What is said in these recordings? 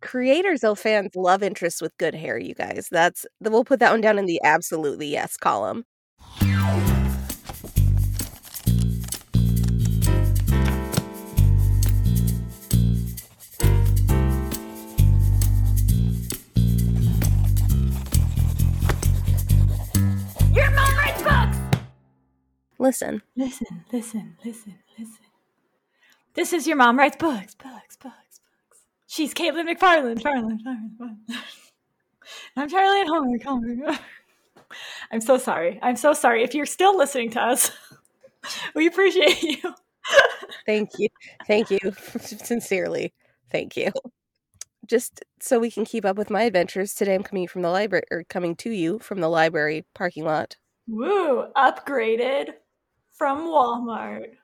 Creators though fans love interests with good hair, you guys. That's we'll put that one down in the absolutely yes column. Your mom writes books! Listen, Listen, listen, listen, listen. This is your mom writes books, books, books, books. She's Caitlin McFarland, Farland, Farland, Farland. I'm Charlie at Homework, Homework. I'm so sorry. I'm so sorry. If you're still listening to us, we appreciate you. thank you. Thank you. Sincerely. Thank you. Just so we can keep up with my adventures, today I'm coming from the library or coming to you from the library parking lot. Woo, upgraded from Walmart.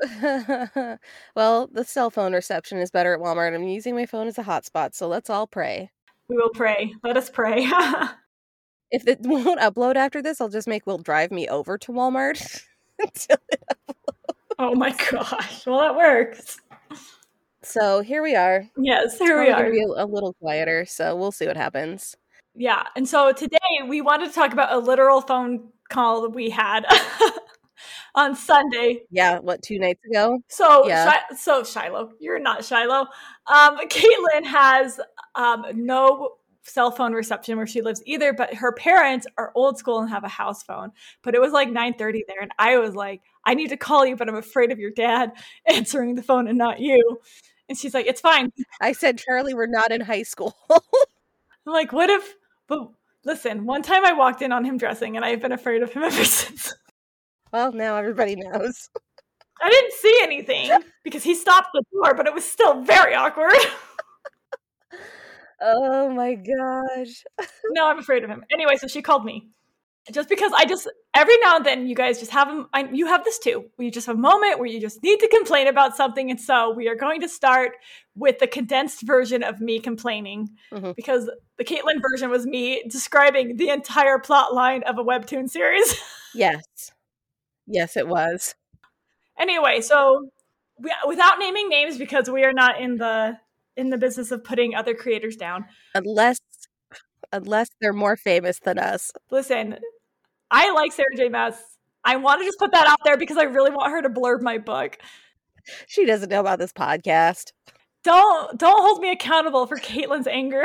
well, the cell phone reception is better at Walmart. I'm using my phone as a hotspot, so let's all pray. We will pray. Let us pray. If it won't upload after this, I'll just make Will drive me over to Walmart until it oh my gosh. Well, that works. So here we are. Yes, here we are. be a, a little quieter, so we'll see what happens. Yeah. And so today we wanted to talk about a literal phone call that we had on Sunday. Yeah, what two nights ago? So, Yeah. Shi- so Shiloh, you're not Shiloh. Um, Caitlin has um, no cell phone reception where she lives either, but her parents are old school and have a house phone. But it was like 9:30 there, and I was like, I need to call you, but I'm afraid of your dad answering the phone and not you. And she's like, It's fine. I said, Charlie, we're not in high school. I'm like, What if? But listen, one time I walked in on him dressing, and I've been afraid of him ever since. Well, now everybody knows. I didn't see anything because he stopped the door, but it was still very awkward. Oh my gosh. no, I'm afraid of him. Anyway, so she called me. Just because I just every now and then you guys just have them. I, you have this too. Where you just have a moment where you just need to complain about something, and so we are going to start with the condensed version of me complaining Mhm. because the Caitlin version was me describing the entire plot line of a webtoon series. Yes. Yes, it was. anyway, so we, without naming names because we are not in the in the business of putting other creators down. Unless unless they're more famous than us. Listen, I like Sarah J. Maas. I want to just put that out there because I really want her to blurb my book. She doesn't know about this podcast. Don't don't hold me accountable for Caitlin's anger.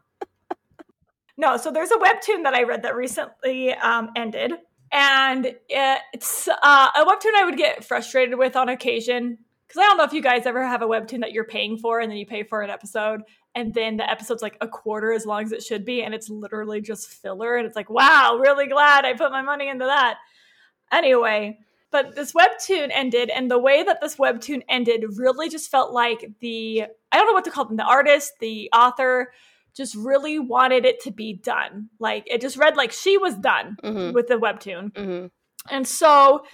no, so there's a webtoon that I read that recently um, ended, and it's uh, a webtoon I would get frustrated with on occasion because I don't know if you guys ever have a webtoon that you're paying for and then you pay for an episode and then the episode's like a quarter as long as it should be and it's literally just filler and it's like wow really glad i put my money into that. Anyway but this webtoon ended and the way that this webtoon ended really just felt like the i don't know what to call them the artist the author just really wanted it to be done like it just read like she was done Mhm. with the webtoon hmm and so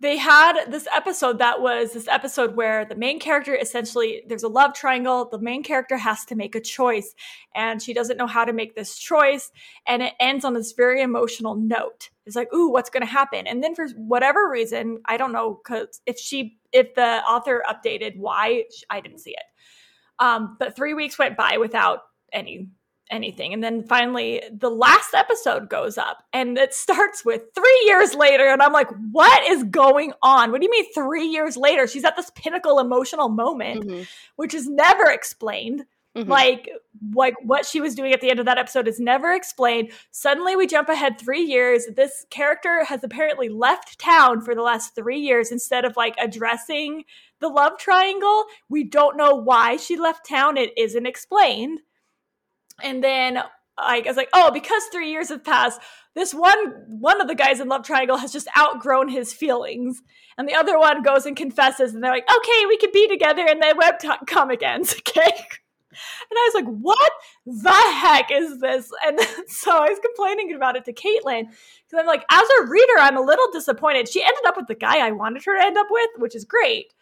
they had this episode that was this episode where the main character essentially there's a love triangle. The main character has to make a choice and she doesn't know how to make this choice. And it ends on this very emotional note. It's like, ooh, what's going to happen? And then for whatever reason, I don't know, because if she, if the author updated why, I didn't see it. Um, but three weeks went by without any anything. And then finally, the last episode goes up and it starts with three years later. And I'm like, what is going on? What do you mean three years later? She's at this pinnacle emotional moment, Mhm. which is never explained. Mhm. Like, like what she was doing at the end of that episode is never explained. Suddenly, we jump ahead three years. This character has apparently left town for the last three years instead of like addressing the love triangle. We don't know why she left town. It isn't explained. And then I was like, oh, because three years have passed, this one one of the guys in Love Triangle has just outgrown his feelings, and the other one goes and confesses, and they're like, okay, we can be together, and then webcomic ends, okay. And I was like, what the heck is this? And so I was complaining about it to Caitlin because I'm like, as a reader, I'm a little disappointed. She ended up with the guy I wanted her to end up with, which is great.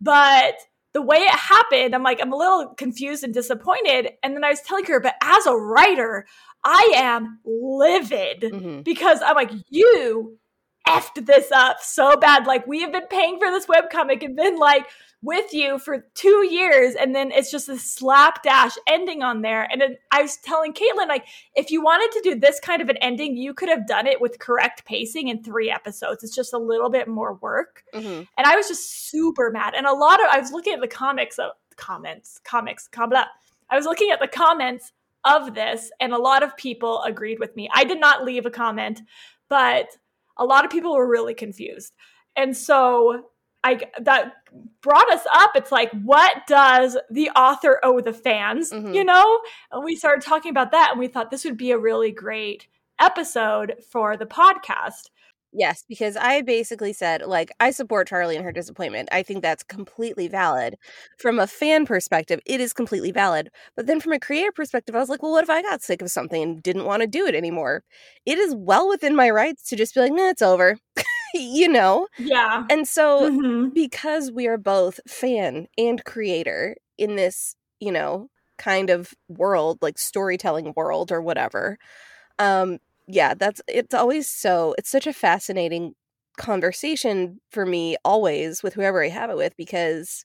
But the way it happened, I'm like, I'm a little confused and disappointed. And then I was telling her, but as a writer, I am livid Mhm. because I'm like, you effed this up so bad. Like, we have been paying for this webcomic and been like, with you for two years and then it's just a slapdash ending on there and i was telling caitlin like if you wanted to do this kind of an ending you could have done it with correct pacing in three episodes it's just a little bit more work Mm-hmm. and i was just super mad and a lot of i was looking at the comics of comments comics com- blah. i was looking at the comments of this and a lot of people agreed with me i did not leave a comment but a lot of people were really confused and so I that brought us up. It's like, what does the author owe the fans? Mhm. You know? And we started talking about that and we thought this would be a really great episode for the podcast. Yes, because I basically said, like, I support Charlie and her disappointment. I think that's completely valid. From a fan perspective, it is completely valid. But then from a creator perspective, I was like, well, what if I got sick of something and didn't want to do it anymore? It is well within my rights to just be like, nah, it's over. you know? Yeah. And so Mhm. because we are both fan and creator in this, you know, kind of world, like storytelling world or whatever. Um, yeah, that's it's always so it's such a fascinating conversation for me always with whoever I have it with because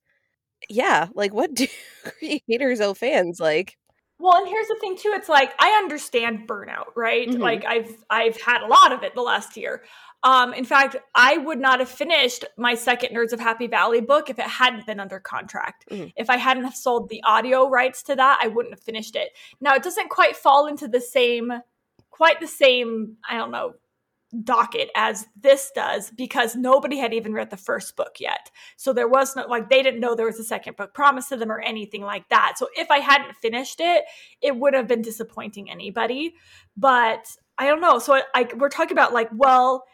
yeah, like what do creators owe fans like? Well, and here's the thing too. It's like I understand burnout, right? Mhm. Like I've I've had a lot of it the last year. Um, in fact, I would not have finished my second Nerds of Happy Valley book if it hadn't been under contract. Mhm. If I hadn't have sold the audio rights to that, I wouldn't have finished it. Now it doesn't quite fall into the same, quite the same. I don't know docket as this does because nobody had even read the first book yet. So there was no like they didn't know there was a second book promised to them or anything like that. So if I hadn't finished it, it would have been disappointing anybody. But I don't know. So like we're talking about like, well,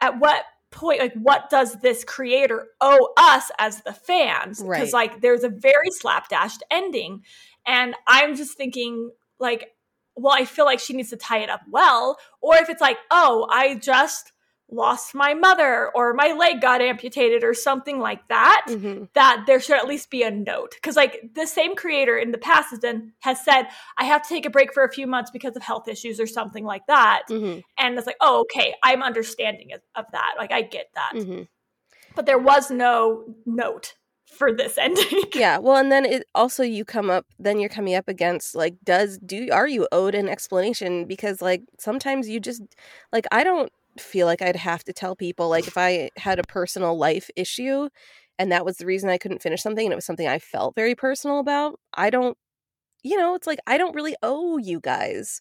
at what point like what does this creator owe us as the fans? Right. Because like there's a very slapdashed ending. And I'm just thinking like well, I feel like she needs to tie it up well. Or if it's like, oh, I just lost my mother or my leg got amputated or something like that, Mhm. that there should at least be a note. Because like the same creator in the past has done has said, I have to take a break for a few months because of health issues or something like that. Mhm. And it's like, oh, okay, I'm understanding of, that. Like I get that. Mhm. But there was no note for this ending. Yeah, well, and then it also you come up, then you're coming up against like, does do are you owed an explanation? Because like sometimes you just like I don't feel like I'd have to tell people like if I had a personal life issue and that was the reason I couldn't finish something and it was something I felt very personal about. I don't, you know, it's like I don't really owe you guys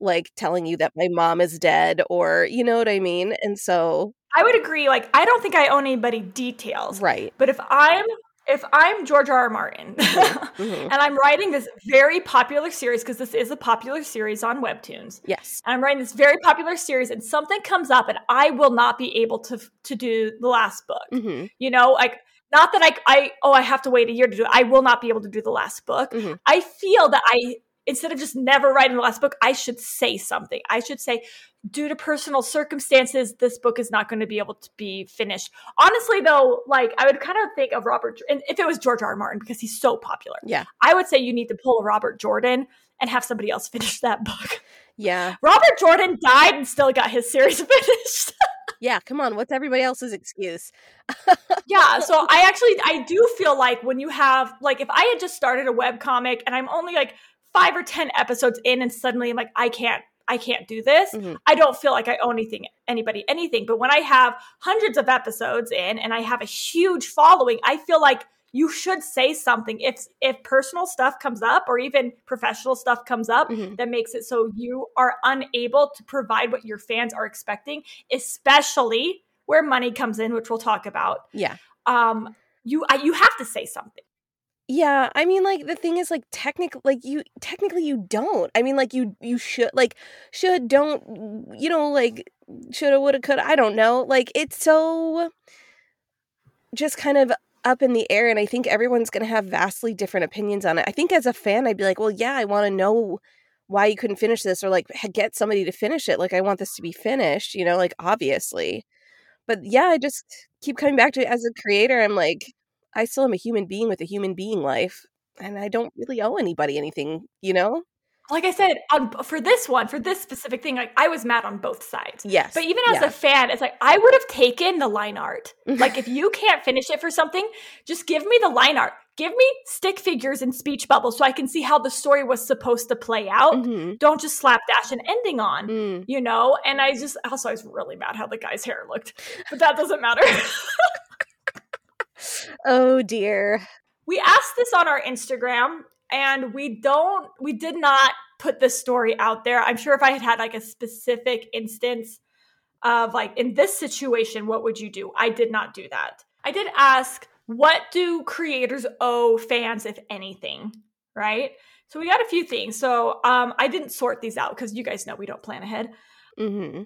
like telling you that my mom is dead or you know what I mean. And so I would agree. Like, I don't think I owe anybody details. right, But if I'm if I'm George R. R. Martin Mhm. and I'm writing this very popular series because this is a popular series on webtoons, yes, and I'm writing this very popular series, and something comes up, and I will not be able to to do the last book. hmm You know, like not that I I oh I have to wait a year to do it. I will not be able to do the last book. Mhm. I feel that I instead of just never writing the last book, I should say something. I should say, due to personal circumstances, this book is not going to be able to be finished. Honestly, though, like I would kind of think of Robert, and if it was George R. R. Martin because he's so popular, yeah, I would say you need to pull a Robert Jordan and have somebody else finish that book. yeah, Robert Jordan died and still got his series finished. yeah. Come on, what's everybody else's excuse? yeah so i actually i do feel like when you have like if i had just started a web comic and i'm only like five or ten episodes in and suddenly i'm like i can't i can't do this Mhm. i don't feel like i owe anything anybody anything but when i have hundreds of episodes in and i have a huge following i feel like you should say something if if personal stuff comes up or even professional stuff comes up Mhm. that makes it so you are unable to provide what your fans are expecting especially where money comes in which we'll talk about Yeah. um you I, you have to say something Yeah, I mean like the thing is like technically like you technically you don't. I mean like you you should like should don't you know like shoulda woulda coulda I don't know. Like it's so just kind of up in the air and I think everyone's going to have vastly different opinions on it. I think as a fan I'd be like, "Well, yeah, I want to know why you couldn't finish this or like get somebody to finish it. Like I want this to be finished, you know, like obviously." But yeah, I just keep coming back to it as a creator. I'm like, I still am a human being with a human being life, and I don't really owe anybody anything, you know? like I said, on for this one, for this specific thing, like I was mad on both sides. Yes. But even as yeah. a fan, it's like I would have taken the line art. like if you can't finish it for something, just give me the line art. Give me stick figures and speech bubbles so I can see how the story was supposed to play out. Mhm. Don't just slapdash an ending on. Mm. You know, and I just also I was really mad how the guy's hair looked, but that doesn't matter. Oh dear. we asked this on our Instagram and we don't we did not put this story out there. I'm sure if I had had like a specific instance of like in this situation what would you do? I did not do that. I did ask what do creators owe fans if anything, right? So we got a few things. So um I didn't sort these out cuz you guys know we don't plan ahead. hmm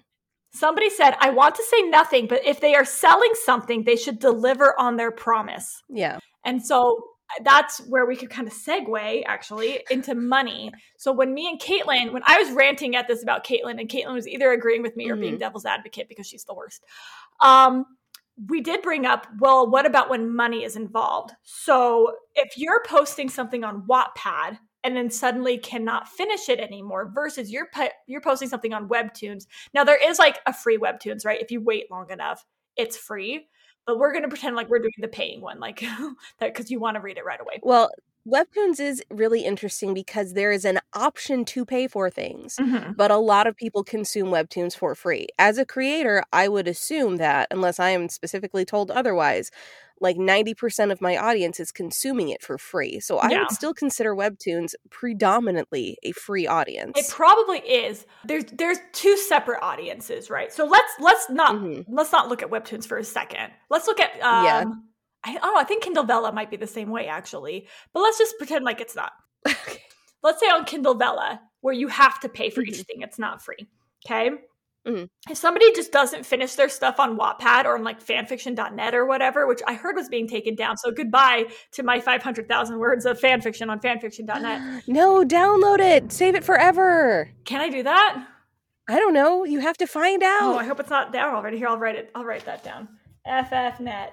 Somebody said, I want to say nothing, but if they are selling something, they should deliver on their promise. Yeah. And so that's where we could kind of segue actually into money. So when me and Caitlin, when I was ranting at this about Caitlin, and Caitlin was either agreeing with me or being devil's advocate because she's the worst. Um, we did bring up, well, what about when money is involved? So if you're posting something on Wattpad and then suddenly cannot finish it anymore versus you're po- you're posting something on Webtoons. Now there is like a free Webtoons, right? If you wait long enough, it's free. But we're gonna pretend like we're doing the paying one, like that because you want to read it right away. Well, Webtoons is really interesting because there is an option to pay for things, Mhm. but a lot of people consume Webtoons for free. As a creator, I would assume that, unless I am specifically told otherwise, like 90% of my audience is consuming it for free. So I Yeah. would still consider Webtoons predominantly a free audience. It probably is. There's there's two separate audiences, right? So let's let's not Mhm. let's not look at webtoons for a second. Let's look at um Yeah. I don't know, I think Kindle Vella might be the same way actually. But let's just pretend like it's not. Okay. Let's say on Kindle Vella where you have to pay for Mhm. each thing, it's not free. Okay? Mhm. If somebody just doesn't finish their stuff on Wattpad or on like fanfiction.net or whatever, which I heard was being taken down. So goodbye to my 500,000 words of fanfiction on fanfiction.net. no, download it. Save it forever. Can I do that? I don't know. You have to find out. Oh. I hope it's not down already. Here, I'll write it. I'll write that down. FFnet.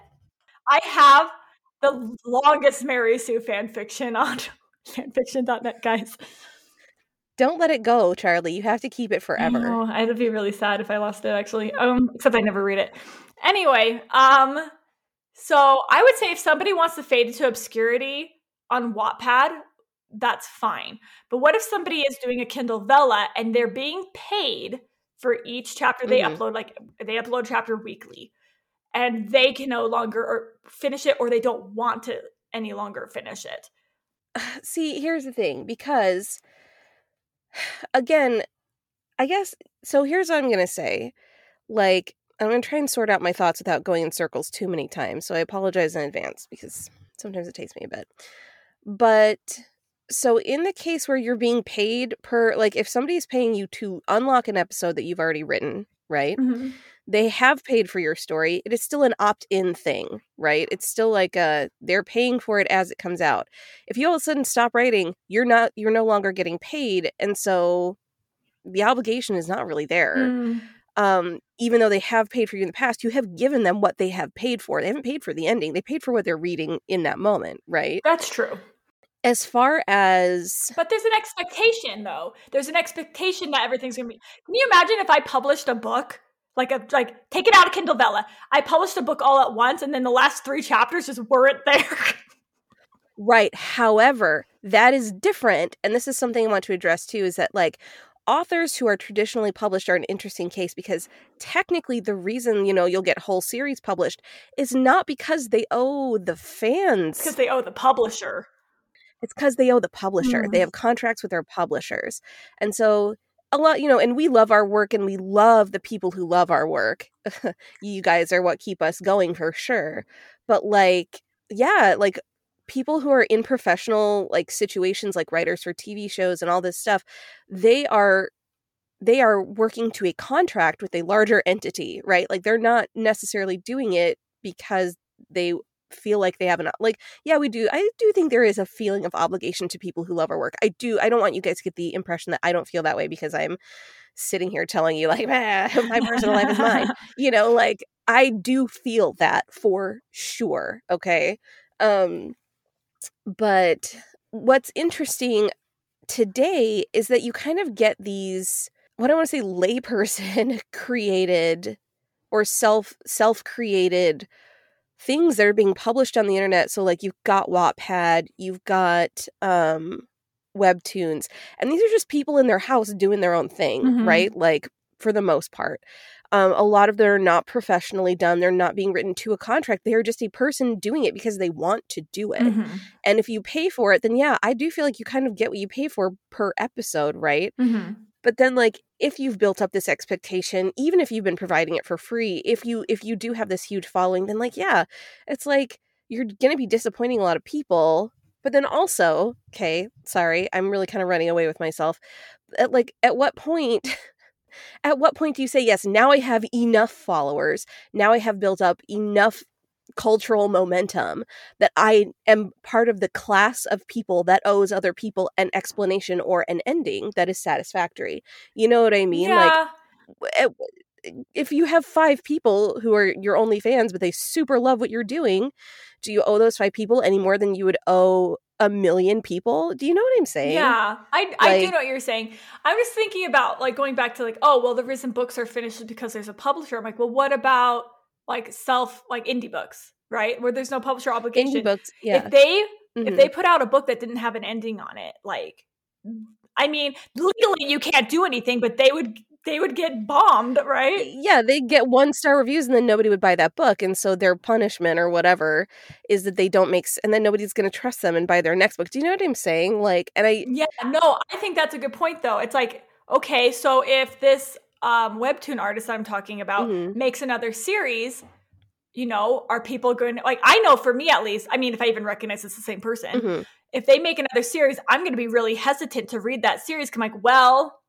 I have the longest Mary Sue fan fiction on fanfiction.net, guys. Don't let it go, Charlie. You have to keep it forever. Oh, I'd be really sad if I lost it actually. Um, except I never read it. Anyway, um, so I would say if somebody wants to fade into obscurity on Wattpad, that's fine. But what if somebody is doing a Kindle Vella and they're being paid for each chapter they Mhm. upload, like they upload chapter weekly, and they can no longer or finish it or they don't want to any longer finish it. See, here's the thing because again, I guess so here's what I'm going to say. Like I'm going to try and sort out my thoughts without going in circles too many times. So I apologize in advance because sometimes it takes me a bit. But so in the case where you're being paid per like if somebody's paying you to unlock an episode that you've already written, right? Mm-hmm. They have paid for your story it is still an opt-in thing right it's still like a they're paying for it as it comes out if you all of a sudden stop writing you're not you're no longer getting paid and so the obligation is not really there Mm. um even though they have paid for you in the past you have given them what they have paid for they haven't paid for the ending they paid for what they're reading in that moment right That's true. as far as But there's an expectation, though. There's an expectation that everything's gonna be. Can you imagine if I published a book, like a like take it out of Kindle Vella? I published a book all at once, and then the last three chapters just weren't there. Right. However, that is different. And this is something I want to address too is that, like, authors who are traditionally published are an interesting case because technically the reason, you know, you'll get whole series published is not because they owe the fans. because they owe the publisher. It's because they owe the publisher. They Mm. have contracts with their publishers. And so a lot, you know, and we love our work and we love the people who love our work. you guys are what keep us going for sure. But like, yeah, like people who are in professional like situations like writers for TV shows and all this stuff, they are they are working to a contract with a larger entity, right? Like they're not necessarily doing it because they feel like they have an like yeah we do i do think there is a feeling of obligation to people who love our work. I do i don't want you guys to get the impression that i don't feel that way because i'm sitting here telling you like ah, my personal life is mine. You know like i do feel that for sure okay? Um but what's interesting today is that you kind of get these what I want to say layperson created or self self created things that are being published on the internet. So like you've got Wattpad, you've got um webtoons, and these are just people in their house doing their own thing, Mhm. right? Like for the most part. Um, a lot of them are not professionally done. They're not being written to a contract. They are just a person doing it because they want to do it. Mhm. And if you pay for it, then yeah, I do feel like you kind of get what you pay for per episode, right? Mhm. But then like if you've built up this expectation, even if you've been providing it for free, if you if you do have this huge following, then like yeah, it's like you're going to be disappointing a lot of people. But then also, okay, sorry, I'm really kind of running away with myself. At like at what point at what point do you say yes, now I have enough followers. Now I have built up enough cultural momentum that I am part of the class of people that owes other people an explanation or an ending that is satisfactory. You know what I mean? Like yeah. w- eh, if you have five people who are your only fans, but they super love what you're doing, do you owe those five people any more than you would owe a million people? Do you know what I'm saying? Yeah, I, I do know what you're saying. I was thinking about like going back to like, oh, well, the reason books are finished is because there's a publisher. I'm like, well, what about like self like indie books, right? Where there's no publisher obligation. Indie books. Yeah. If they Mhm. if they put out a book that didn't have an ending on it, like, I mean, legally you can't do anything, but they would they would get bombed, right? yeah, they get one star reviews and then nobody would buy that book. And so their punishment or whatever is that they don't make, and then nobody's going to trust them and buy their next book. Do you know what I'm saying? Like, and I, Yeah, no, I think that's a good point though. It's like, okay, so if this um, webtoon artist I'm talking about Mhm. makes another series, you know, are people going to like I know for me at least, I mean if I even recognize it's the same person, Mhm. if they make another series, I'm going to be really hesitant to read that series I'm like, well,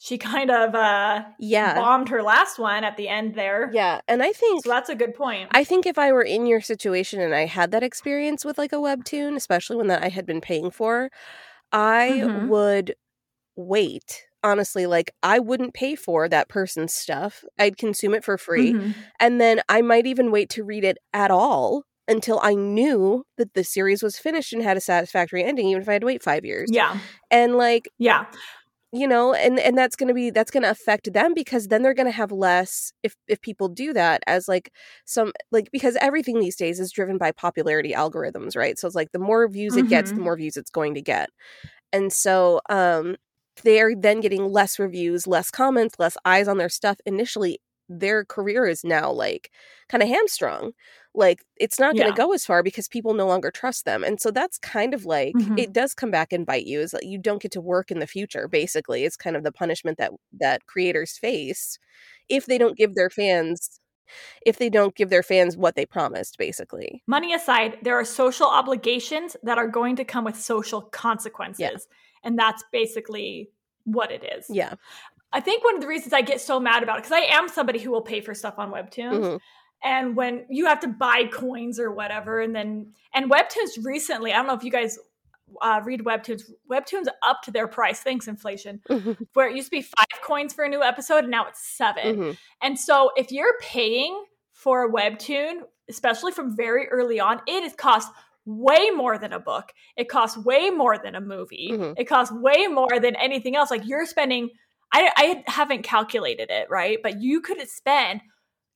she kind of uh yeah. bombed her last one at the end there. Yeah. And I think, So that's a good point. I think if I were in your situation and I had that experience with like a webtoon, especially one that I had been paying for, I Mhm. would wait. Honestly, like I wouldn't pay for that person's stuff. I'd consume it for free. Mhm. And then I might even wait to read it at all until I knew that the series was finished and had a satisfactory ending, even if I had to wait five years. Yeah. And like, Yeah. you know, and and that's gonna be that's gonna affect them because then they're gonna have less if if people do that as like some like because everything these days is driven by popularity algorithms, right? So it's like the more views it gets, the Mhm. more views it's going to get. And so um they're then getting less reviews, less comments, less eyes on their stuff. Initially, their career is now like kind of hamstrung. Like it's not going to Yeah. go as far because people no longer trust them. And so that's kind of like Mhm. it does come back and bite you is that you don't get to work in the future basically. It's kind of the punishment that that creators face if they don't give their fans if they don't give their fans what they promised basically. money aside, there are social obligations that are going to come with social consequences. And that's basically what it is. Yeah. I think one of the reasons I get so mad about it, because I am somebody who will pay for stuff on Webtoons. Mhm. And when you have to buy coins or whatever, and then, and Webtoons recently, I don't know if you guys uh, read Webtoons, Webtoons up to their price, thanks inflation, where it used to be five coins for a new episode, and now it's 7 Mhm. and so if you're paying for a webtoon, especially from very early on, it is cost way more than a book. It costs way more than a movie. Mhm. It costs way more than anything else. Like you're spending I, I haven't calculated it, right? But you could spend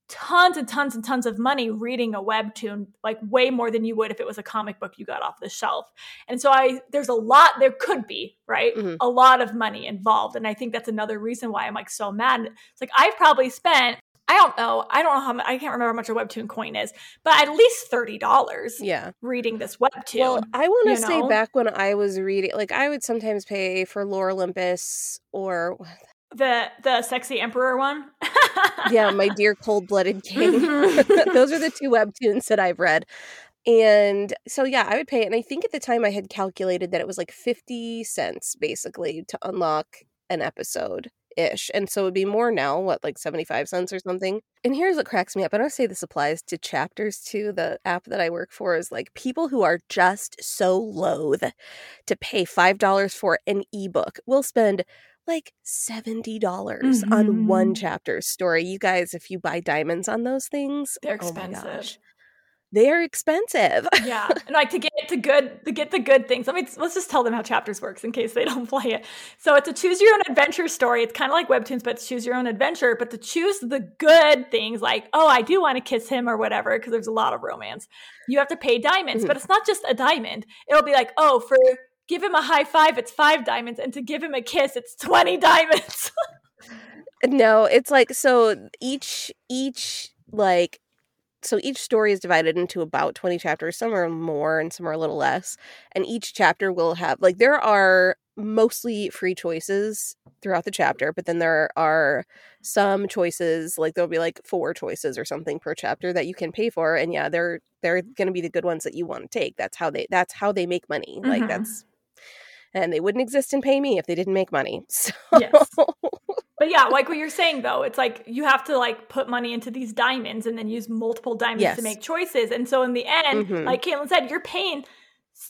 tons and tons and tons of money reading a webtoon, like way more than you would if it was a comic book you got off the shelf. And so I there's a lot there could be, right? Mhm. A lot of money involved. And I think that's another reason why I'm like so mad. It's like I've probably spent I don't know. I don't know how much, I can't remember how much a webtoon coin is, but at least $30 Yeah. reading this webtoon. Well, I want to you say know? back when I was reading, like I would sometimes pay for Lore Olympus or the the sexy emperor one. yeah, my dear cold blooded king. Mhm. Those are the two webtoons that I've read. And so yeah, I would pay it. And I think at the time I had calculated that it was like 50 cents basically to unlock an episode ish. And so it would be more now, what, like 75 cents or something. And here's what cracks me up. I don't say this applies to chapters too. The app that I work for is like people who are just so loath to pay $5 for an ebook will spend like $70 on one Mhm. chapter story. You guys, if you buy diamonds on those things, They're oh expensive. gosh, they are expensive. yeah, and like to get to good to get the good things. Let me let's just tell them how chapters works in case they don't play it. So it's a choose your own adventure story. It's kind of like webtoons, but it's choose your own adventure. But to choose the good things, like oh, I do want to kiss him or whatever, because there's a lot of romance. You have to pay diamonds, mm-hmm. but it's not just a diamond. It'll be like oh, for give him a high five, it's five diamonds, and to give him a kiss, it's twenty diamonds. no, it's like so each each like so each story is divided into about 20 chapters some are more and some are a little less and each chapter will have like there are mostly free choices throughout the chapter but then there are some choices like there'll be like four choices or something per chapter that you can pay for and yeah they're they're going to be the good ones that you want to take. That's how they that's how they make money. Mm-hmm. like that's and they wouldn't exist and pay me if they didn't make money. So yes but yeah, like what you're saying though, it's like you have to like put money into these diamonds and then use multiple diamonds yes. to make choices. And so in the end, mm-hmm. like Caitlin said, you're paying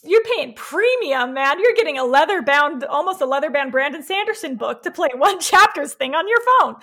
you're paying premium, man. You're getting a leather bound, almost a leather bound Brandon Sanderson book to play one chapter's thing on your phone.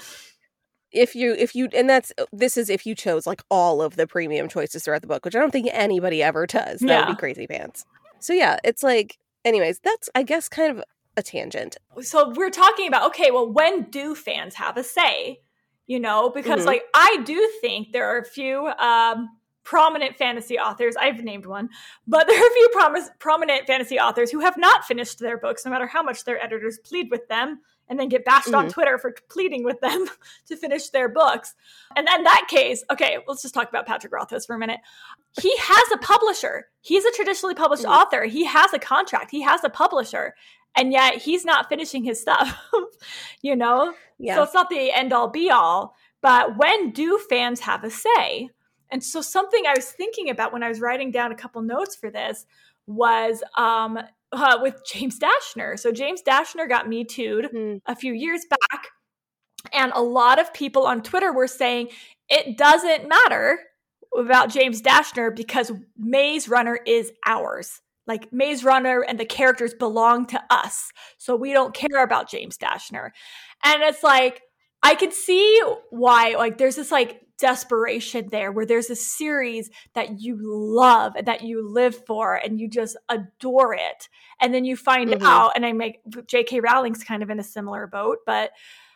If you, if you, and that's, this is if you chose like all of the premium choices throughout the book, which I don't think anybody ever does. That yeah. would be crazy pants. So yeah, it's like, anyways, that's, I guess, kind of a tangent. So we're talking about okay, well, when do fans have a say? You know, because mm-hmm. like I do think there are a few um, prominent fantasy authors. I've named one, but there are a few prom- prominent fantasy authors who have not finished their books, no matter how much their editors plead with them and then get bashed mm-hmm. on Twitter for pleading with them to finish their books. And in that case, okay, let's just talk about Patrick Rothfuss for a minute. He has a publisher. He's a traditionally published mm-hmm. author. He has a contract. He has a publisher and yet he's not finishing his stuff you know yeah. so it's not the end all be all but when do fans have a say and so something i was thinking about when i was writing down a couple notes for this was um, uh, with james dashner so james dashner got me tooed mm-hmm. a few years back and a lot of people on twitter were saying it doesn't matter about james dashner because maze runner is ours like Maze Runner and the characters belong to us. So we don't care about James Dashner. And it's like, I could see why, like, there's this like desperation there where there's a series that you love and that you live for and you just adore it. And then you find mm-hmm. out, and I make J.K. Rowling's kind of in a similar boat, but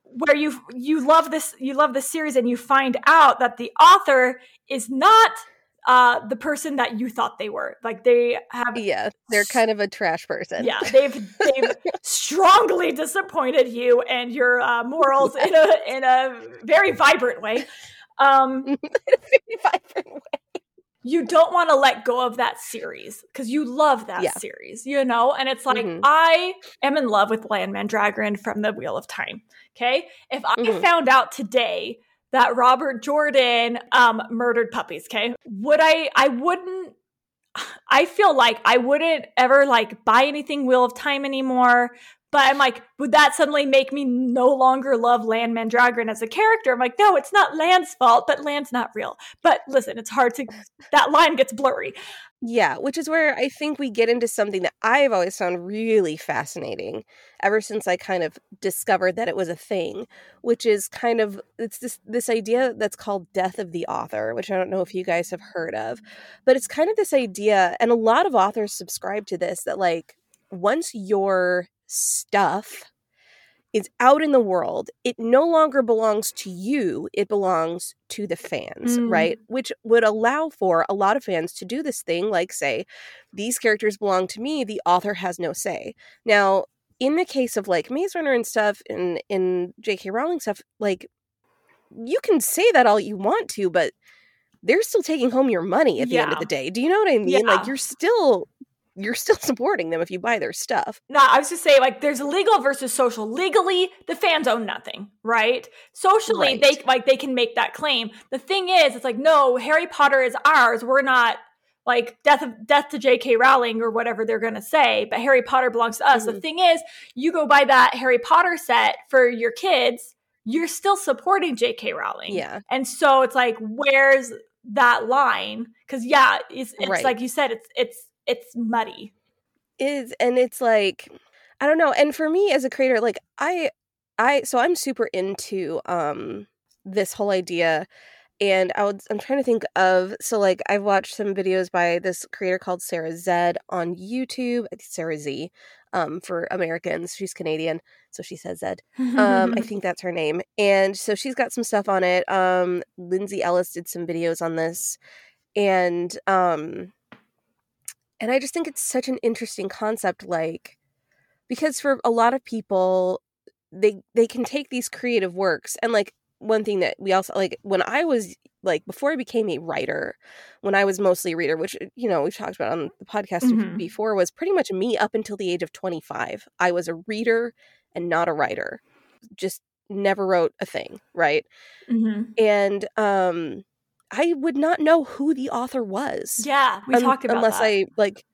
where you you love this you love this series and you find out that the author is not uh, the person that you thought they were. Like they have Yeah, they're kind of a trash person. Yeah, they've they've strongly disappointed you and your uh, morals in a in a very vibrant way. Um in a very vibrant way. You don't want to let go of that series because you love that yeah. series, you know? And it's like, mm-hmm. I am in love with Lan Mandragoran from the Wheel of Time. Okay. If I mm-hmm. found out today that Robert Jordan um, murdered puppies. Okay, would I? I wouldn't. I feel like I wouldn't ever like buy anything Wheel of Time anymore. But I'm like, would that suddenly make me no longer love Lan Mandragoran as a character? I'm like, no, it's not Lan's fault, but Lan's not real. But listen, it's hard to that line gets blurry. Yeah, which is where I think we get into something that I've always found really fascinating ever since I kind of discovered that it was a thing, which is kind of it's this this idea that's called death of the author, which I don't know if you guys have heard of, but it's kind of this idea and a lot of authors subscribe to this that like once your stuff is out in the world, it no longer belongs to you, it belongs to the fans, mm. right? Which would allow for a lot of fans to do this thing like say, these characters belong to me, the author has no say. Now, in the case of like Maze Runner and stuff and in J.K. Rowling stuff, like you can say that all you want to, but they're still taking home your money at the yeah. end of the day. Do you know what I mean? Yeah. Like you're still you're still supporting them if you buy their stuff. No, I was just saying, like, there's legal versus social. Legally, the fans own nothing, right? Socially, right. they like they can make that claim. The thing is, it's like, no, Harry Potter is ours. We're not like death of death to J.K. Rowling or whatever they're gonna say, but Harry Potter belongs to us. Mm-hmm. The thing is, you go buy that Harry Potter set for your kids, you're still supporting J.K. Rowling. Yeah. And so it's like, where's that line? Because yeah, it's, it's right. like you said, it's it's it's muddy. Is and it's like I don't know. And for me as a creator, like I I so I'm super into um this whole idea and I would, I'm trying to think of so like I've watched some videos by this creator called Sarah Zed on YouTube. Sarah Z, um, for Americans. She's Canadian, so she says Zed. Um, I think that's her name. And so she's got some stuff on it. Um, Lindsay Ellis did some videos on this, and um, and I just think it's such an interesting concept, like because for a lot of people, they they can take these creative works and like one thing that we also like when I was like before I became a writer, when I was mostly a reader, which you know we've talked about on the podcast mm-hmm. before, was pretty much me up until the age of twenty five. I was a reader and not a writer. Just never wrote a thing, right? Mm-hmm. And um, I would not know who the author was. Yeah, we un- talked about unless that. I like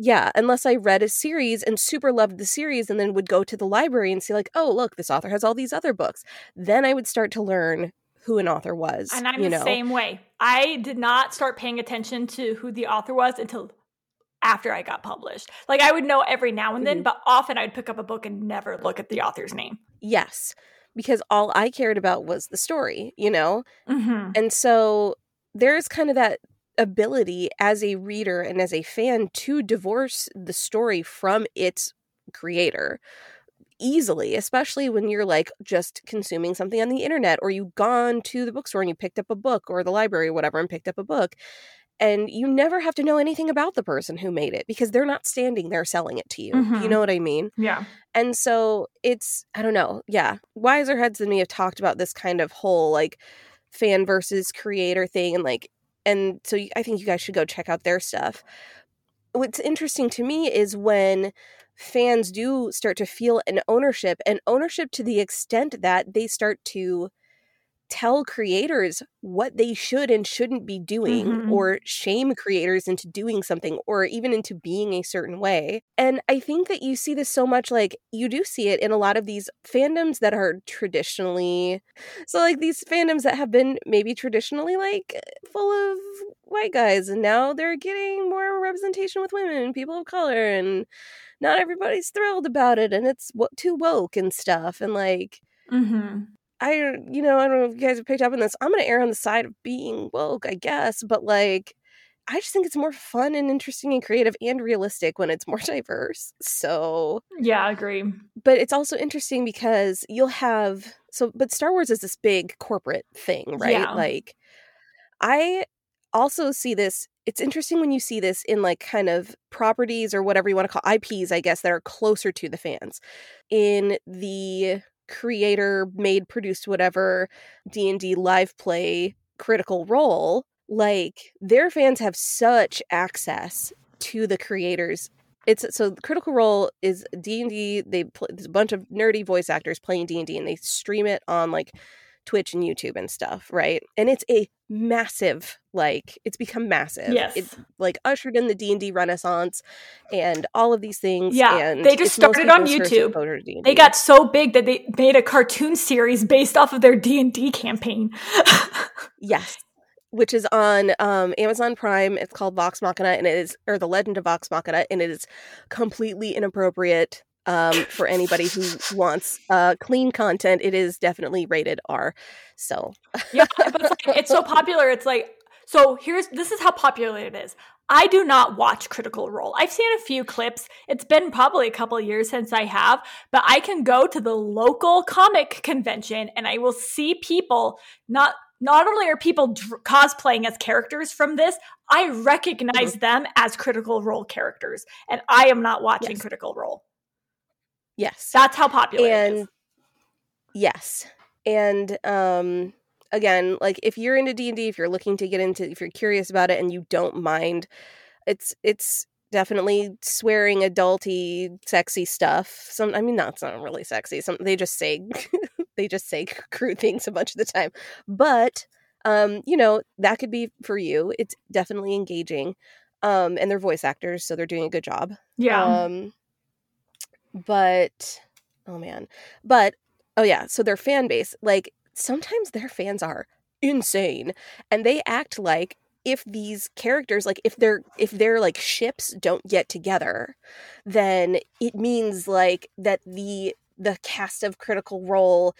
yeah, unless I read a series and super loved the series and then would go to the library and see, like, oh, look, this author has all these other books. Then I would start to learn who an author was. And I'm the know? same way. I did not start paying attention to who the author was until after I got published. Like I would know every now and then, mm-hmm. but often I'd pick up a book and never look at the author's name. Yes, because all I cared about was the story, you know? Mm-hmm. And so there's kind of that ability as a reader and as a fan to divorce the story from its creator easily, especially when you're like just consuming something on the internet or you've gone to the bookstore and you picked up a book or the library or whatever and picked up a book. And you never have to know anything about the person who made it because they're not standing there selling it to you. Mm-hmm. You know what I mean? Yeah. And so it's, I don't know. Yeah. Wiser heads than me have talked about this kind of whole like fan versus creator thing and like and so I think you guys should go check out their stuff. What's interesting to me is when fans do start to feel an ownership and ownership to the extent that they start to tell creators what they should and shouldn't be doing mm-hmm. or shame creators into doing something or even into being a certain way. And I think that you see this so much like you do see it in a lot of these fandoms that are traditionally so like these fandoms that have been maybe traditionally like full of white guys and now they're getting more representation with women and people of color and not everybody's thrilled about it and it's too woke and stuff and like Mm-hmm. I, you know, I don't know if you guys have picked up on this. I'm going to err on the side of being woke, I guess, but like, I just think it's more fun and interesting and creative and realistic when it's more diverse. So, yeah, I agree. But it's also interesting because you'll have, so, but Star Wars is this big corporate thing, right? Yeah. Like, I also see this. It's interesting when you see this in like kind of properties or whatever you want to call IPs, I guess, that are closer to the fans. In the creator made produced whatever D&D live play critical role like their fans have such access to the creators. It's so critical role is d&d they play there's a bunch of nerdy voice actors playing d&d and they stream it on like Twitch and YouTube and stuff, right? And it's a massive like it's become massive. Yes. It's like ushered in the D&D renaissance and all of these things yeah, and they just started on YouTube. They got so big that they made a cartoon series based off of their D&D campaign. yes which is on um, Amazon Prime. It's called Vox Machina, and it is, or The Legend of Vox Machina, and it is completely inappropriate um, for anybody who wants uh, clean content. It is definitely rated R. So yeah, but it's, like, it's so popular. It's like so. Here's this is how popular it is. I do not watch Critical Role. I've seen a few clips. It's been probably a couple years since I have, but I can go to the local comic convention and I will see people not not only are people dr- cosplaying as characters from this, I recognize mm-hmm. them as Critical Role characters, and I am not watching yes. Critical Role. Yes. That's how popular and yes. And um again, like if you're into D&D, if you're looking to get into if you're curious about it and you don't mind it's it's definitely swearing adulty sexy stuff. Some I mean that's not really sexy. Some they just say they just say crude things a bunch of the time. But um you know, that could be for you. It's definitely engaging. Um and they're voice actors, so they're doing a good job. Yeah. Um but oh man. But oh yeah, so their fan base, like sometimes their fans are insane and they act like if these characters like if they're if they're like ships don't get together then it means like that the the cast of critical role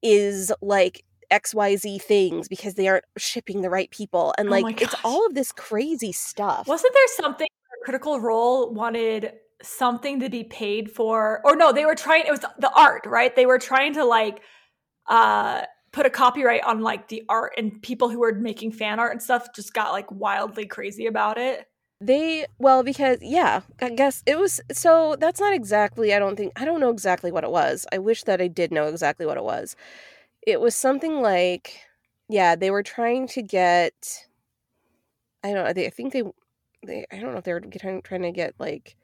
is like xyz things because they aren't shipping the right people and Oh like my it's all of this crazy stuff Wasn't there something Critical Role wanted something to be paid for? Or no, they were trying it was the art, right? They were trying to like uh put a copyright on like the art and people who were making fan art and stuff just got like wildly crazy about it. They well because yeah, I guess it was so that's not exactly I don't think I don't know exactly what it was. I wish that I did know exactly what it was. It was something like yeah, they were trying to get I don't know, they, I think they they I don't know if they were trying trying to get like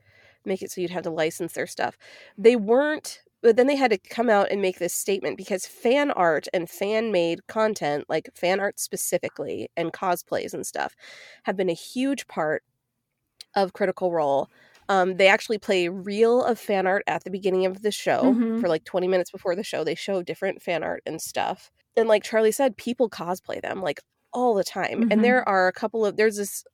make it so you'd have to license their stuff. They weren't but then they had to come out and make this statement because fan art and fan made content, like fan art specifically and cosplays and stuff, have been a huge part of Critical Role. Um, they actually play reel of fan art at the beginning of the show Mhm. for like 20 minutes before the show. They show different fan art and stuff. And like Charlie said, people cosplay them like all the time. Mhm. And there are a couple of, there's this,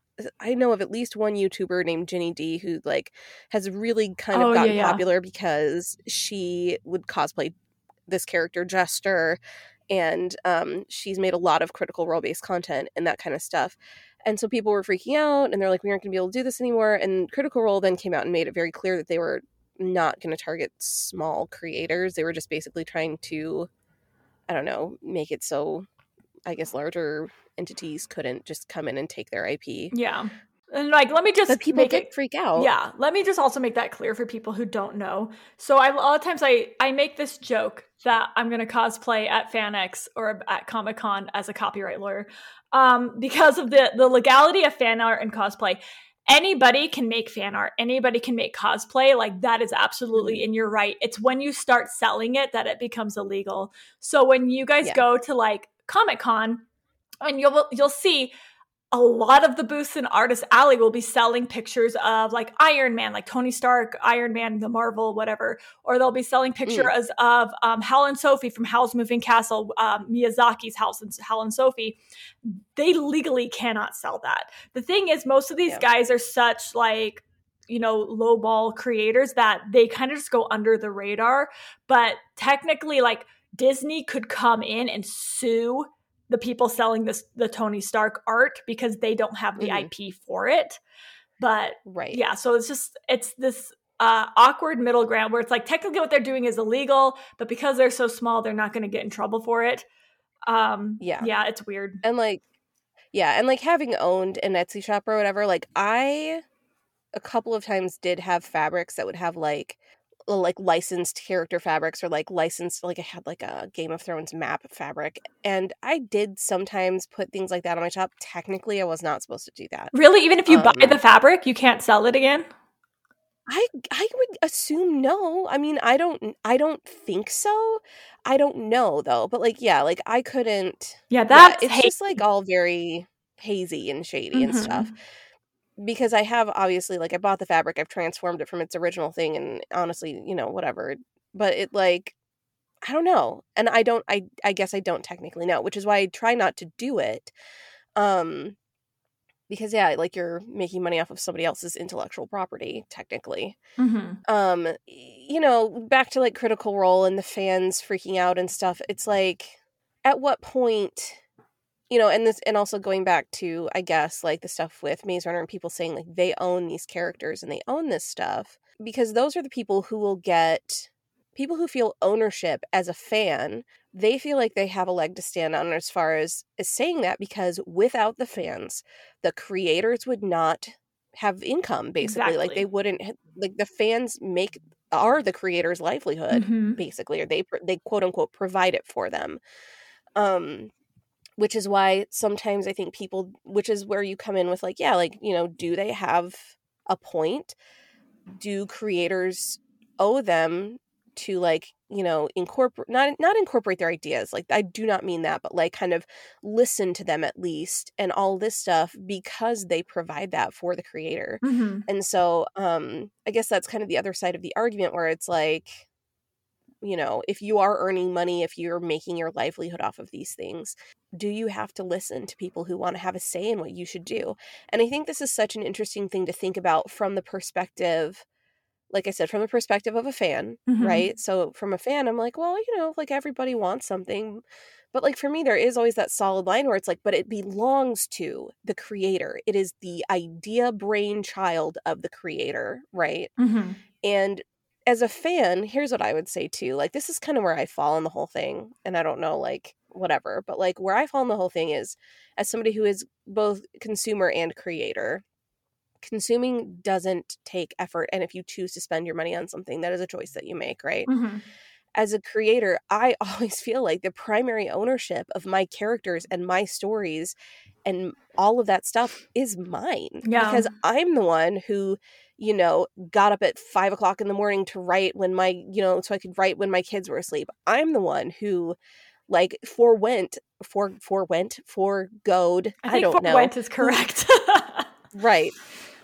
I know of at least one YouTuber named Ginny Di who like has really kind of Oh, gotten yeah. popular because she would cosplay this character Jester and um, she's made a lot of critical role based content and that kind of stuff. And so people were freaking out and they're like, we aren't going to be able to do this anymore. And Critical Role then came out and made it very clear that they were not going to target small creators. They were just basically trying to, I don't know, make it so I guess larger entities couldn't just come in and take their IP. Yeah. And like let me just But people make did it freak out. Yeah, let me just also make that clear for people who don't know. So I, a lot of times I I make this joke that I'm going to cosplay at FanX or at Comic Con as a copyright lawyer, um, because of the the legality of fan art and cosplay. Anybody can make fan art. Anybody can make cosplay. Like that is absolutely, and you're right. It's when you start selling it that it becomes illegal. So when you guys Yeah. go to like Comic Con, and you'll you'll see a lot of the booths in Artist Alley will be selling pictures of like Iron Man, like Tony Stark, Iron Man, the Marvel, whatever. Or they'll be selling pictures of um, Howl and Sophie from Howl's Moving Castle, um, Miyazaki's House and Howl and Sophie. They legally cannot sell that. The thing is, most of these Yeah. guys are such like you know lowball creators that they kind of just go under the radar. But technically, like Disney could come in and sue the people selling this the Tony Stark art because they don't have the Mhm. IP for it. But Right. yeah, so it's just it's this uh, awkward middle ground where it's like technically what they're doing is illegal, but because they're so small, they're not going to get in trouble for it. Um, Yeah. yeah, it's weird. and like yeah and like having owned an etsy shop or whatever like i a couple of times did have fabrics that would have like like licensed character fabrics or like licensed like i had like a game of thrones map fabric and i did sometimes put things like that on my shop technically i was not supposed to do that Really, even if you buy Um, the fabric, you can't sell it again. i i would assume no i mean i don't i don't think so i don't know though but like yeah like i couldn't Yeah, yeah, that's it's just like all very hazy and shady and stuff. Because I have obviously like I bought the fabric, I've transformed it from its original thing, and honestly, you know, whatever. But it like I don't know, and I don't. I I guess I don't technically know, which is why I try not to do it. Um, because yeah, like you're making money off of somebody else's intellectual property, technically. Mhm. Um, you know, back to like Critical Role and the fans freaking out and stuff. It's like, at what point? You know, and this, and also going back to, I guess, like the stuff with Maze Runner and people saying like they own these characters and they own this stuff because those are the people who will get people who feel ownership as a fan. They feel like they have a leg to stand on as far as as saying that because without the fans, the creators would not have income. Basically, like they wouldn't like the fans make are the creators' livelihood Mhm. basically or they they quote unquote provide it for them um which is why sometimes i think people which is where you come in with like yeah like you know do they have a point do creators owe them to like you know incorporate not not incorporate their ideas like i do not mean that but like kind of listen to them at least and all this stuff because they provide that for the creator Mhm. and so um I guess that's kind of the other side of the argument where it's like you know, if you are earning money, if you're making your livelihood off of these things, do you have to listen to people who want to have a say in what you should do? And I think this is such an interesting thing to think about from the perspective like I said from the perspective of a fan, Mhm. right? So from a fan I'm like, well, you know, like everybody wants something, but like for me there is always that solid line where it's like but it belongs to the creator it is the idea brainchild of the creator right Mm-hmm. and as a fan here's what i would say too like this is kind of where i fall in the whole thing and i don't know like whatever but like where i fall in the whole thing is as somebody who is both consumer and creator consuming doesn't take effort and if you choose to spend your money on something that is a choice that you make right Mm-hmm. As a creator, I always feel like the primary ownership of my characters and my stories and all of that stuff is mine. Yeah. Because I'm the one who, you know, got up at five o'clock in the morning to write when my, you know, so I could write when my kids were asleep. I'm the one who like forewent, for forewent, foregoed, I I, don't know. forwent is correct. right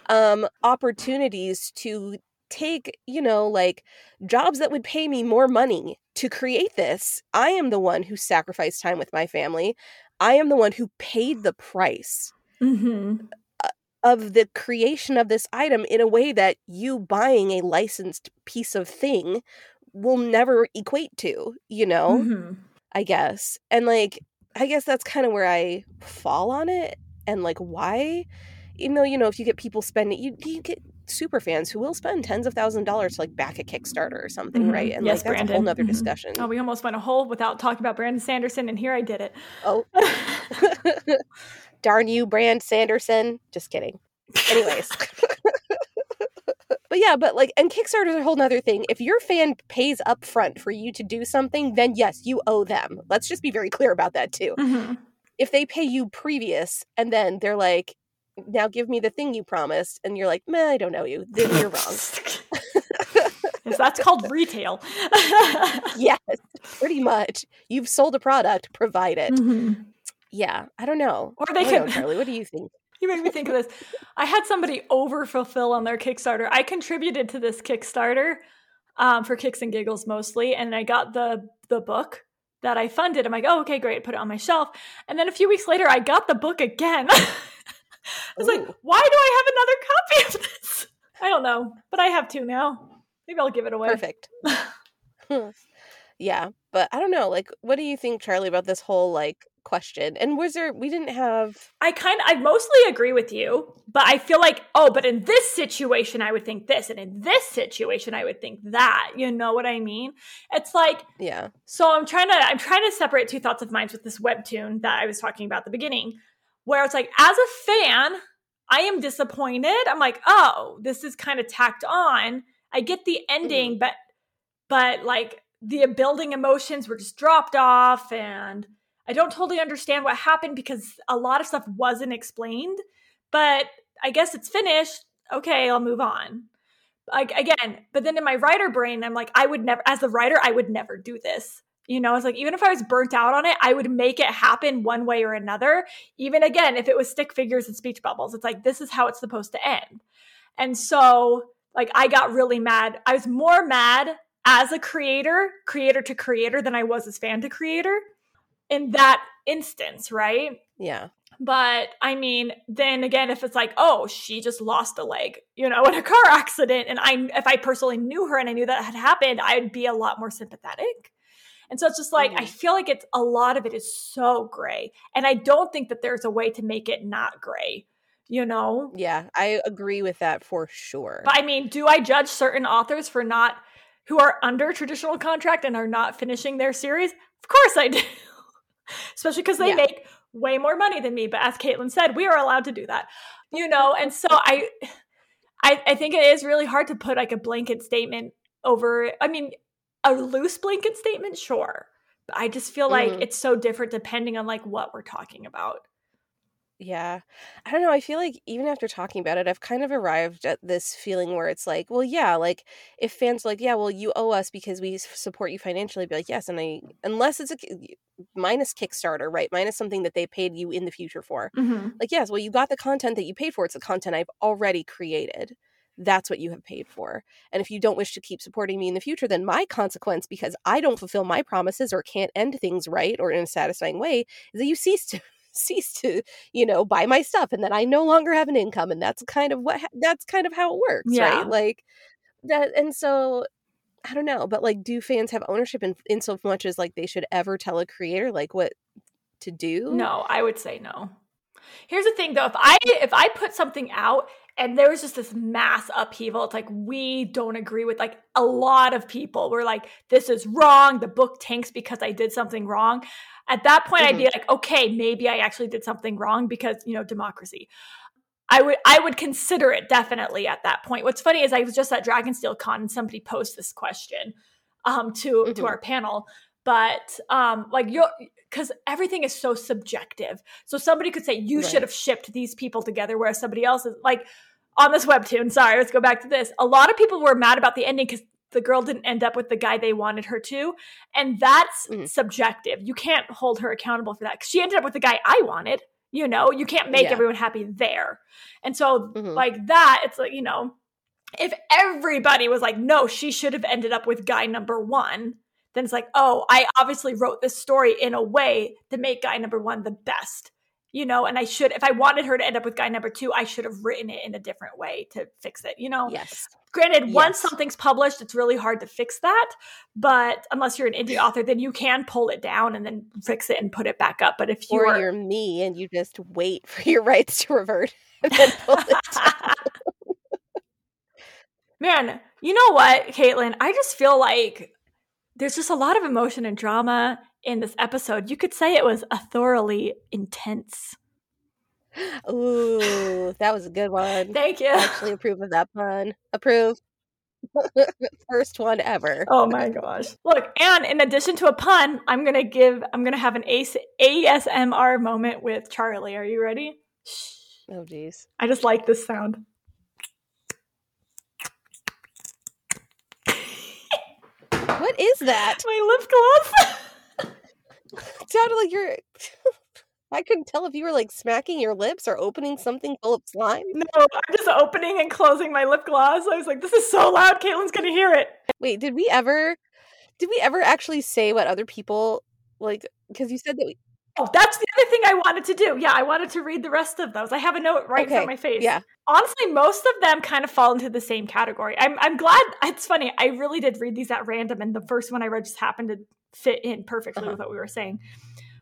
um opportunities to take you know like jobs that would pay me more money to create this i am the one who sacrificed time with my family. I am the one who paid the price hmm of the creation of this item in a way that you buying a licensed piece of thing will never equate to you know? Hmm I guess. And like I guess that's kind of where I fall on it and like why? Even though you know if you get people spending you you get super fans who will spend tens of thousands of dollars to like back a Kickstarter or something, Mhm. right? And Yes, like that's a Brandon. whole nother Mhm. discussion. Oh, we almost went a whole without talking about Brandon Sanderson, and here I did it. Oh. Darn you, Brandon Sanderson. Just kidding. Anyways. but yeah, but like, and Kickstarter's a whole nother thing. If your fan pays up front for you to do something, then yes, you owe them. Let's just be very clear about that too. Mhm. If they pay you previous and then they're like, now give me the thing you promised, and you're like, meh, I don't know you, then you're wrong. that's called retail. yes, pretty much. You've sold a product, provide it. Mhm. Yeah, I don't know. Or they know. Charlie, what do you think? You make me think of this. I had somebody over fulfill on their Kickstarter. I contributed to this Kickstarter um, for kicks and giggles mostly, and I got the the book that I funded. I'm like, oh, okay, great. Put it on my shelf. And then a few weeks later, I got the book again. I was like, oh. why do I have another copy of this? I don't know, but I have two now. Maybe I'll give it away. Perfect. Hmm. yeah, but I don't know. Like, what do you think, Charlie, about this whole like question? And was there? We didn't have. I kind of, I mostly agree with you, but I feel like, oh, but in this situation, I would think this, and in this situation, I would think that. You know what I mean? It's like, Yeah. so I'm trying to, I'm trying to separate two thoughts of mine with this webtoon that I was talking about at the beginning, where it's like, as a fan, I am disappointed. I'm like, oh, this is kind of tacked on. I get the ending, mm-hmm. but, but like the building emotions were just dropped off and I don't totally understand what happened because a lot of stuff wasn't explained, but I guess it's finished. Okay, I'll move on. Like again, but then in my writer brain, I'm like, I would never, as a writer, I would never do this. You know, it's like even if I was burnt out on it, I would make it happen one way or another. Even again, if it was stick figures and speech bubbles, it's like this is how it's supposed to end. And so, like, I got really mad. I was more mad as a creator, creator to creator, than I was as fan to creator in that instance, right? Yeah. But I mean, then again, if it's like, oh, she just lost a leg, you know, in a car accident, and I, if I personally knew her and I knew that had happened, I'd be a lot more sympathetic. And so it's just like I Mhm. feel like it's a lot of it is so gray, and I don't think that there's a way to make it not gray, you know. Yeah. I agree with that for sure. But I mean, do I judge certain authors for not who are under traditional contract and are not finishing their series? Of course I do. Especially because they Yeah. make way more money than me. But as Caitlin said, we are allowed to do that. You know, and so I I, I think it is really hard to put like a blanket statement over I mean, a loose blanket statement, sure. But I just feel like Mhm. it's so different depending on like what we're talking about. Yeah. I don't know. I feel like even after talking about it, I've kind of arrived at this feeling where it's like, well, yeah, like if fans are like, yeah, well, you owe us because we support you financially, I'd be like, yes. And I, unless it's a minus Kickstarter, right? Minus something that they paid you in the future for. Mm-hmm. Like, yes, well, you got the content that you paid for. It's the content I've already created. That's what you have paid for. And if you don't wish to keep supporting me in the future, then my consequence, because I don't fulfill my promises or can't end things right or in a satisfying way, is that you cease to cease to you know buy my stuff and then i no longer have an income and that's kind of what ha- that's kind of how it works Yeah. right like that and so I don't know, but like, do fans have ownership in in so much as like they should ever tell a creator like what to do? No, I would say no. Here's the thing though, if I if I put something out and there was just this mass upheaval, it's like we don't agree with like a lot of people We're like, this is wrong. The book tanks because I did something wrong. At that point, mm-hmm. I'd be like, okay, maybe I actually did something wrong because you know democracy. I would I would consider it definitely at that point. What's funny is I was just at Dragonsteel Con and somebody posed this question um to mm-hmm. to our panel, but um like you because everything is so subjective. So somebody could say you right. should have shipped these people together, whereas somebody else is like on this webtoon. Sorry, let's go back to this. A lot of people were mad about the ending because the girl didn't end up with the guy they wanted her to, and that's mm-hmm. subjective. You can't hold her accountable for that because she ended up with the guy I wanted. You know, you can't make yeah. everyone happy there. And so, mm-hmm. like that, it's like, you know, if everybody was like, no, she should have ended up with guy number one, then it's like, oh, I obviously wrote this story in a way to make guy number one the best, you know, and I should, if I wanted her to end up with guy number two, I should have written it in a different way to fix it, you know? Yes. Granted, yes. once something's published, it's really hard to fix that. But unless you're an indie author, then you can pull it down and then fix it and put it back up. But if you or you're me and you just wait for your rights to revert and then pull it down. Man, you know what, Caitlin? I just feel like there's just a lot of emotion and drama in this episode. You could say it was a thoroughly intense. Ooh, that was a good one. Thank you. I actually approve of that pun. Approve. First one ever. Oh my gosh. Look, and in addition to a pun, I'm going to give, I'm going to have an ASMR moment with Charlie. Are you ready? Oh, geez. I just like this sound. What is that? My lip gloss. sounded like you're. I couldn't tell if you were like smacking your lips or opening something full of slime. No, I'm just opening and closing my lip gloss. I was like, this is so loud. Caitlin's going to hear it. Wait, did we ever. Did we ever actually say what other people like? Because you said that we. Oh, that's the other thing I wanted to do. Yeah, I wanted to read the rest of those. I have a note right okay. in front of my face. Yeah. Honestly, most of them kind of fall into the same category. I'm I'm glad it's funny. I really did read these at random and the first one I read just happened to fit in perfectly uh-huh. with what we were saying.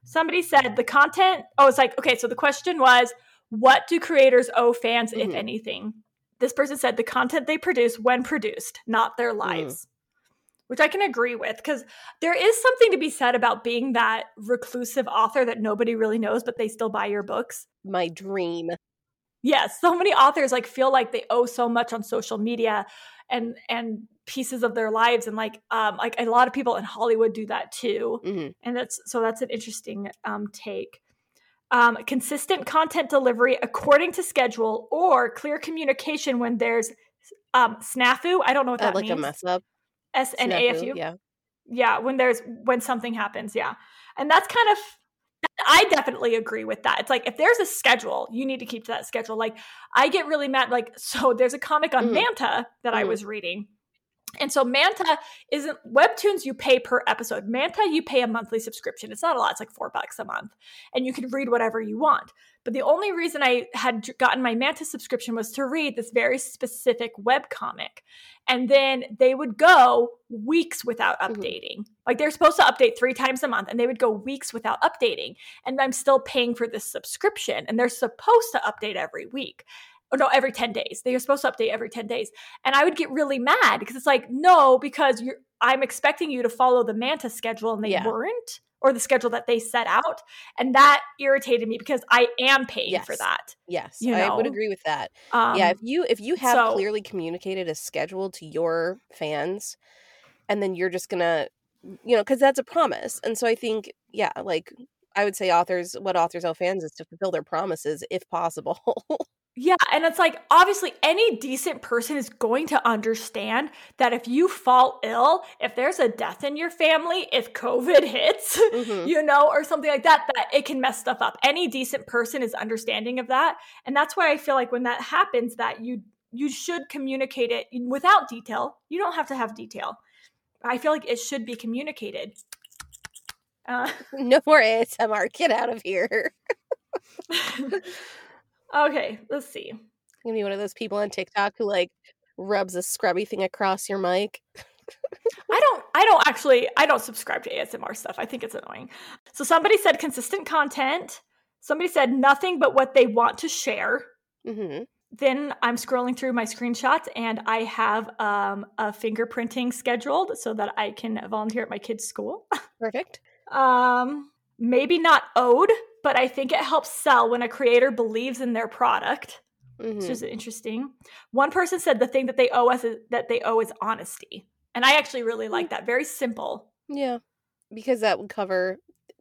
Somebody said the content, oh, it's like, okay, so the question was, what do creators owe fans, mm-hmm. if anything? This person said the content they produce when produced, not their mm-hmm. lives which I can agree with because there is something to be said about being that reclusive author that nobody really knows, but they still buy your books. My dream. Yes, so many authors like feel like they owe so much on social media and and pieces of their lives and like um like a lot of people in Hollywood do that too. Mm-hmm. And that's so that's an interesting um take. Um, consistent content delivery according to schedule or clear communication when there's um snafu. I don't know what uh, that uh, like means. a mess up. S N A F U. Yeah. Yeah, when there's when something happens, yeah. And that's kind of I definitely agree with that. It's like if there's a schedule, you need to keep to that schedule. Like I get really mad like so there's a comic on mm-hmm. Manta that mm-hmm. I was reading and so Manta isn't webtoons you pay per episode. Manta you pay a monthly subscription. It's not a lot. It's like 4 bucks a month and you can read whatever you want. But the only reason I had gotten my Manta subscription was to read this very specific web comic. And then they would go weeks without mm-hmm. updating. Mm-hmm. Like they're supposed to update 3 times a month and they would go weeks without updating. And I'm still paying for this subscription and they're supposed to update every week or no, every 10 days. They are supposed to update every 10 days. And I would get really mad because it's like, no, because you're I'm expecting you to follow the Manta schedule and they yeah. weren't, or the schedule that they set out. And that irritated me because I am paying yes. for that. Yes. You know? I would agree with that. Um, yeah, if you if you have so, clearly communicated a schedule to your fans and then you're just gonna you know, because that's a promise. And so I think, yeah, like I would say authors what authors owe fans is to fulfill their promises if possible. Yeah, and it's like obviously any decent person is going to understand that if you fall ill, if there's a death in your family, if COVID hits, mm-hmm. you know, or something like that, that it can mess stuff up. Any decent person is understanding of that. And that's why I feel like when that happens that you you should communicate it without detail. You don't have to have detail. I feel like it should be communicated. Uh, no more ASMR. Get out of here. Okay, let's see. gonna be one of those people on TikTok who like rubs a scrubby thing across your mic. I don't I don't actually I don't subscribe to ASMR stuff. I think it's annoying. So somebody said consistent content. Somebody said nothing but what they want to share. Mm-hmm. Then I'm scrolling through my screenshots and I have um, a fingerprinting scheduled so that I can volunteer at my kid's school. Perfect. um, maybe not owed, but I think it helps sell when a creator believes in their product. Mhm. Which is interesting. One person said the thing that they owe us is, that they owe is honesty, and I actually really Hmm. like that. Very simple. Yeah, because that would cover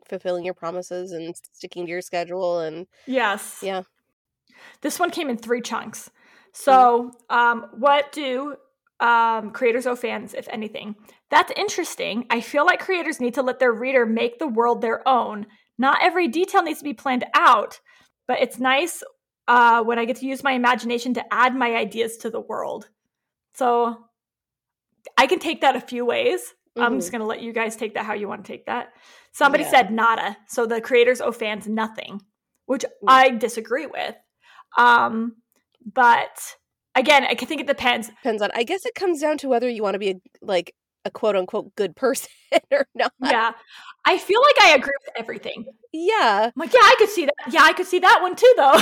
fulfilling your promises and sticking to your schedule and Yes. yeah. This one came in three chunks. So, um, what do um, creators owe fans, if anything? That's interesting. I feel like creators need to let their reader make the world their own. Not every detail needs to be planned out, but it's nice uh, when I get to use my imagination to add my ideas to the world. So, I can take that a few ways. I'm Mhm. just going to let you guys take that how you want to take that. Somebody Yeah. said nada. So the creators owe fans nothing, which Mm. I disagree with. Um, but again, I think it depends. Depends on. I guess it comes down to whether you want to be like a quote unquote good person or not. Yeah. I feel like I agree with everything. Yeah. I'm like, yeah, I could see that. Yeah, I could see that one too, though.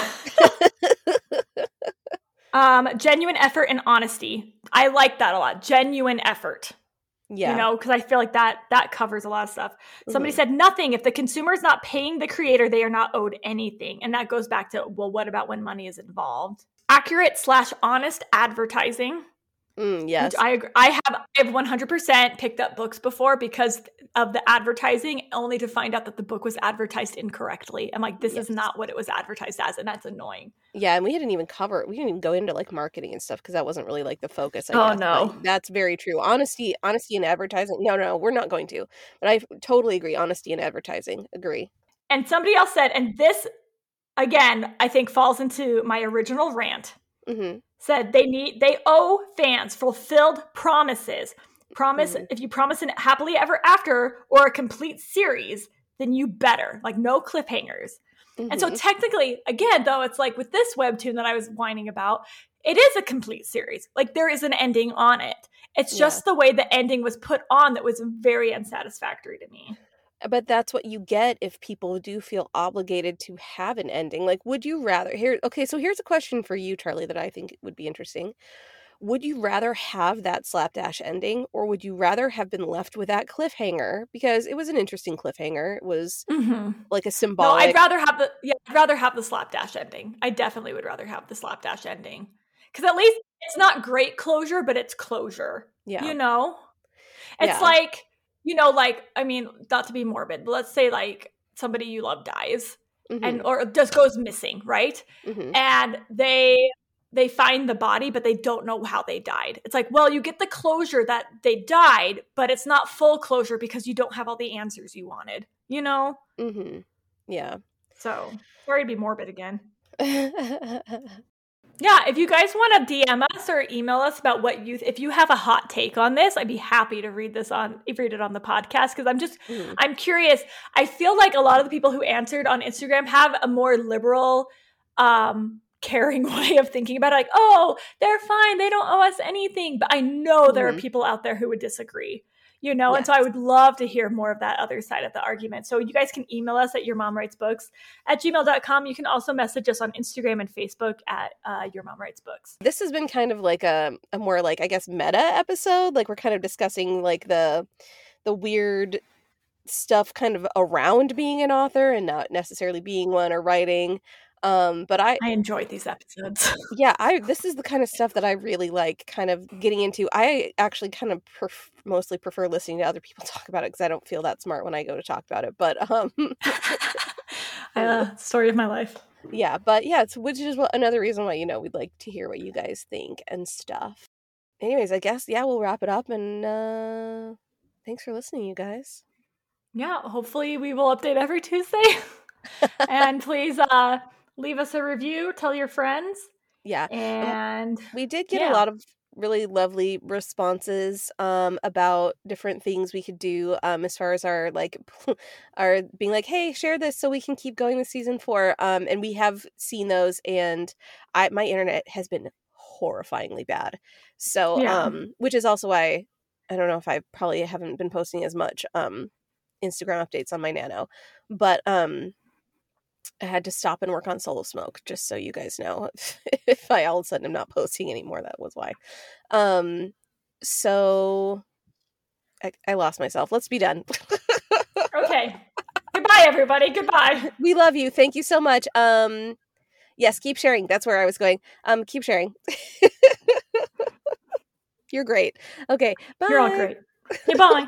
um, genuine effort and honesty. I like that a lot. Genuine effort. Yeah. You know, because I feel like that that covers a lot of stuff. Somebody Mhm. said nothing. If the consumer is not paying the creator, they are not owed anything. And that goes back to, well, what about when money is involved? Accurate slash honest advertising. Mm, yes. I agree. I have I have 100% picked up books before because of the advertising, only to find out that the book was advertised incorrectly. I'm like, this Yes. is not what it was advertised as, and that's annoying. yeah, and we didn't even cover. We didn't even go into like marketing and stuff because that wasn't really like the focus. I Oh, guess. no. But that's very true. Honesty, honesty, in advertising. No, no, we're not going to. But I totally agree. Honesty in advertising. Agree. And somebody else said, and this again, I think falls into my original rant. hmm said they need they owe fans fulfilled promises. Promise Mhm. if you promise an happily ever after or a complete series, then you better like no cliffhangers. And so technically, again, though, it's like with this webtoon that I was whining about, it is a complete series. Like there is an ending on it. It's Yeah. just the way the ending was put on that was very unsatisfactory to me. But that's what you get if people do feel obligated to have an ending. Like, would you rather here? Okay, so here's a question for you, Charlie, that I think would be interesting. Would you rather have that slapdash ending, or would you rather have been left with that cliffhanger? Because it was an interesting cliffhanger. It was mm-hmm. like a symbolic. No. I'd rather have the yeah, I'd rather have the slapdash ending. I definitely would rather have the slapdash ending. Cuz at least it's not great closure, but it's closure. yeah. You know? It's Yeah. like, you know, like I mean, not to be morbid, but let's say like somebody you love dies Mhm, and or just goes missing, right? mhm. And they they find the body but they don't know how they died. It's like, well, you get the closure that they died, but it's not full closure because you don't have all the answers you wanted. You know? Mm-hmm. Yeah. So, sorry to be morbid again. Yeah, if you guys want to DM us or email us about what you if you have a hot take on this, I'd be happy to read this on read it on the podcast because I'm just Mhm. I'm curious. I feel like a lot of the people who answered on Instagram have a more liberal um caring way of thinking about it like, "Oh, they're fine. They don't owe us anything." But I know there Mhm. are people out there who would disagree. You know, and so I would love to hear more of that other side of the argument. So you guys can email us at your mom writes books at gmail.com. You can also message us on Instagram and Facebook at uh, your mom writes books. this has been kind of like a, a more like i guess meta episode like we're kind of discussing like the the weird stuff kind of around being an author and not necessarily being one or writing um but i I enjoyed these episodes. yeah i this is the kind of stuff that i really like kind of getting into i actually kind of pref- mostly prefer listening to other people talk about it because i don't feel that smart when i go to talk about it but um uh, story of my life. yeah but yeah it's which is another reason why you know we'd like to hear what you guys think and stuff anyways i guess yeah we'll wrap it up and uh thanks for listening you guys Yeah, hopefully we will update every Tuesday. and please uh, leave us a review, tell your friends, yeah and we did get Yeah. a lot of really lovely responses um about different things we could do um as far as our like our being like hey share this so we can keep going with season four um and we have seen those and i my internet has been horrifyingly bad so Yeah. um which is also why I don't know if I probably haven't been posting as much um Instagram updates on my nano, but um I had to stop and work on solo smoke just so you guys know if I all of a sudden am not posting anymore that was why. Um so I, I lost myself. Let's be done. okay. Goodbye everybody. Goodbye. We love you. Thank you so much. Um yes, keep sharing. That's where I was going. Um keep sharing. You're great. Okay. Bye. You're all great. Okay, bye.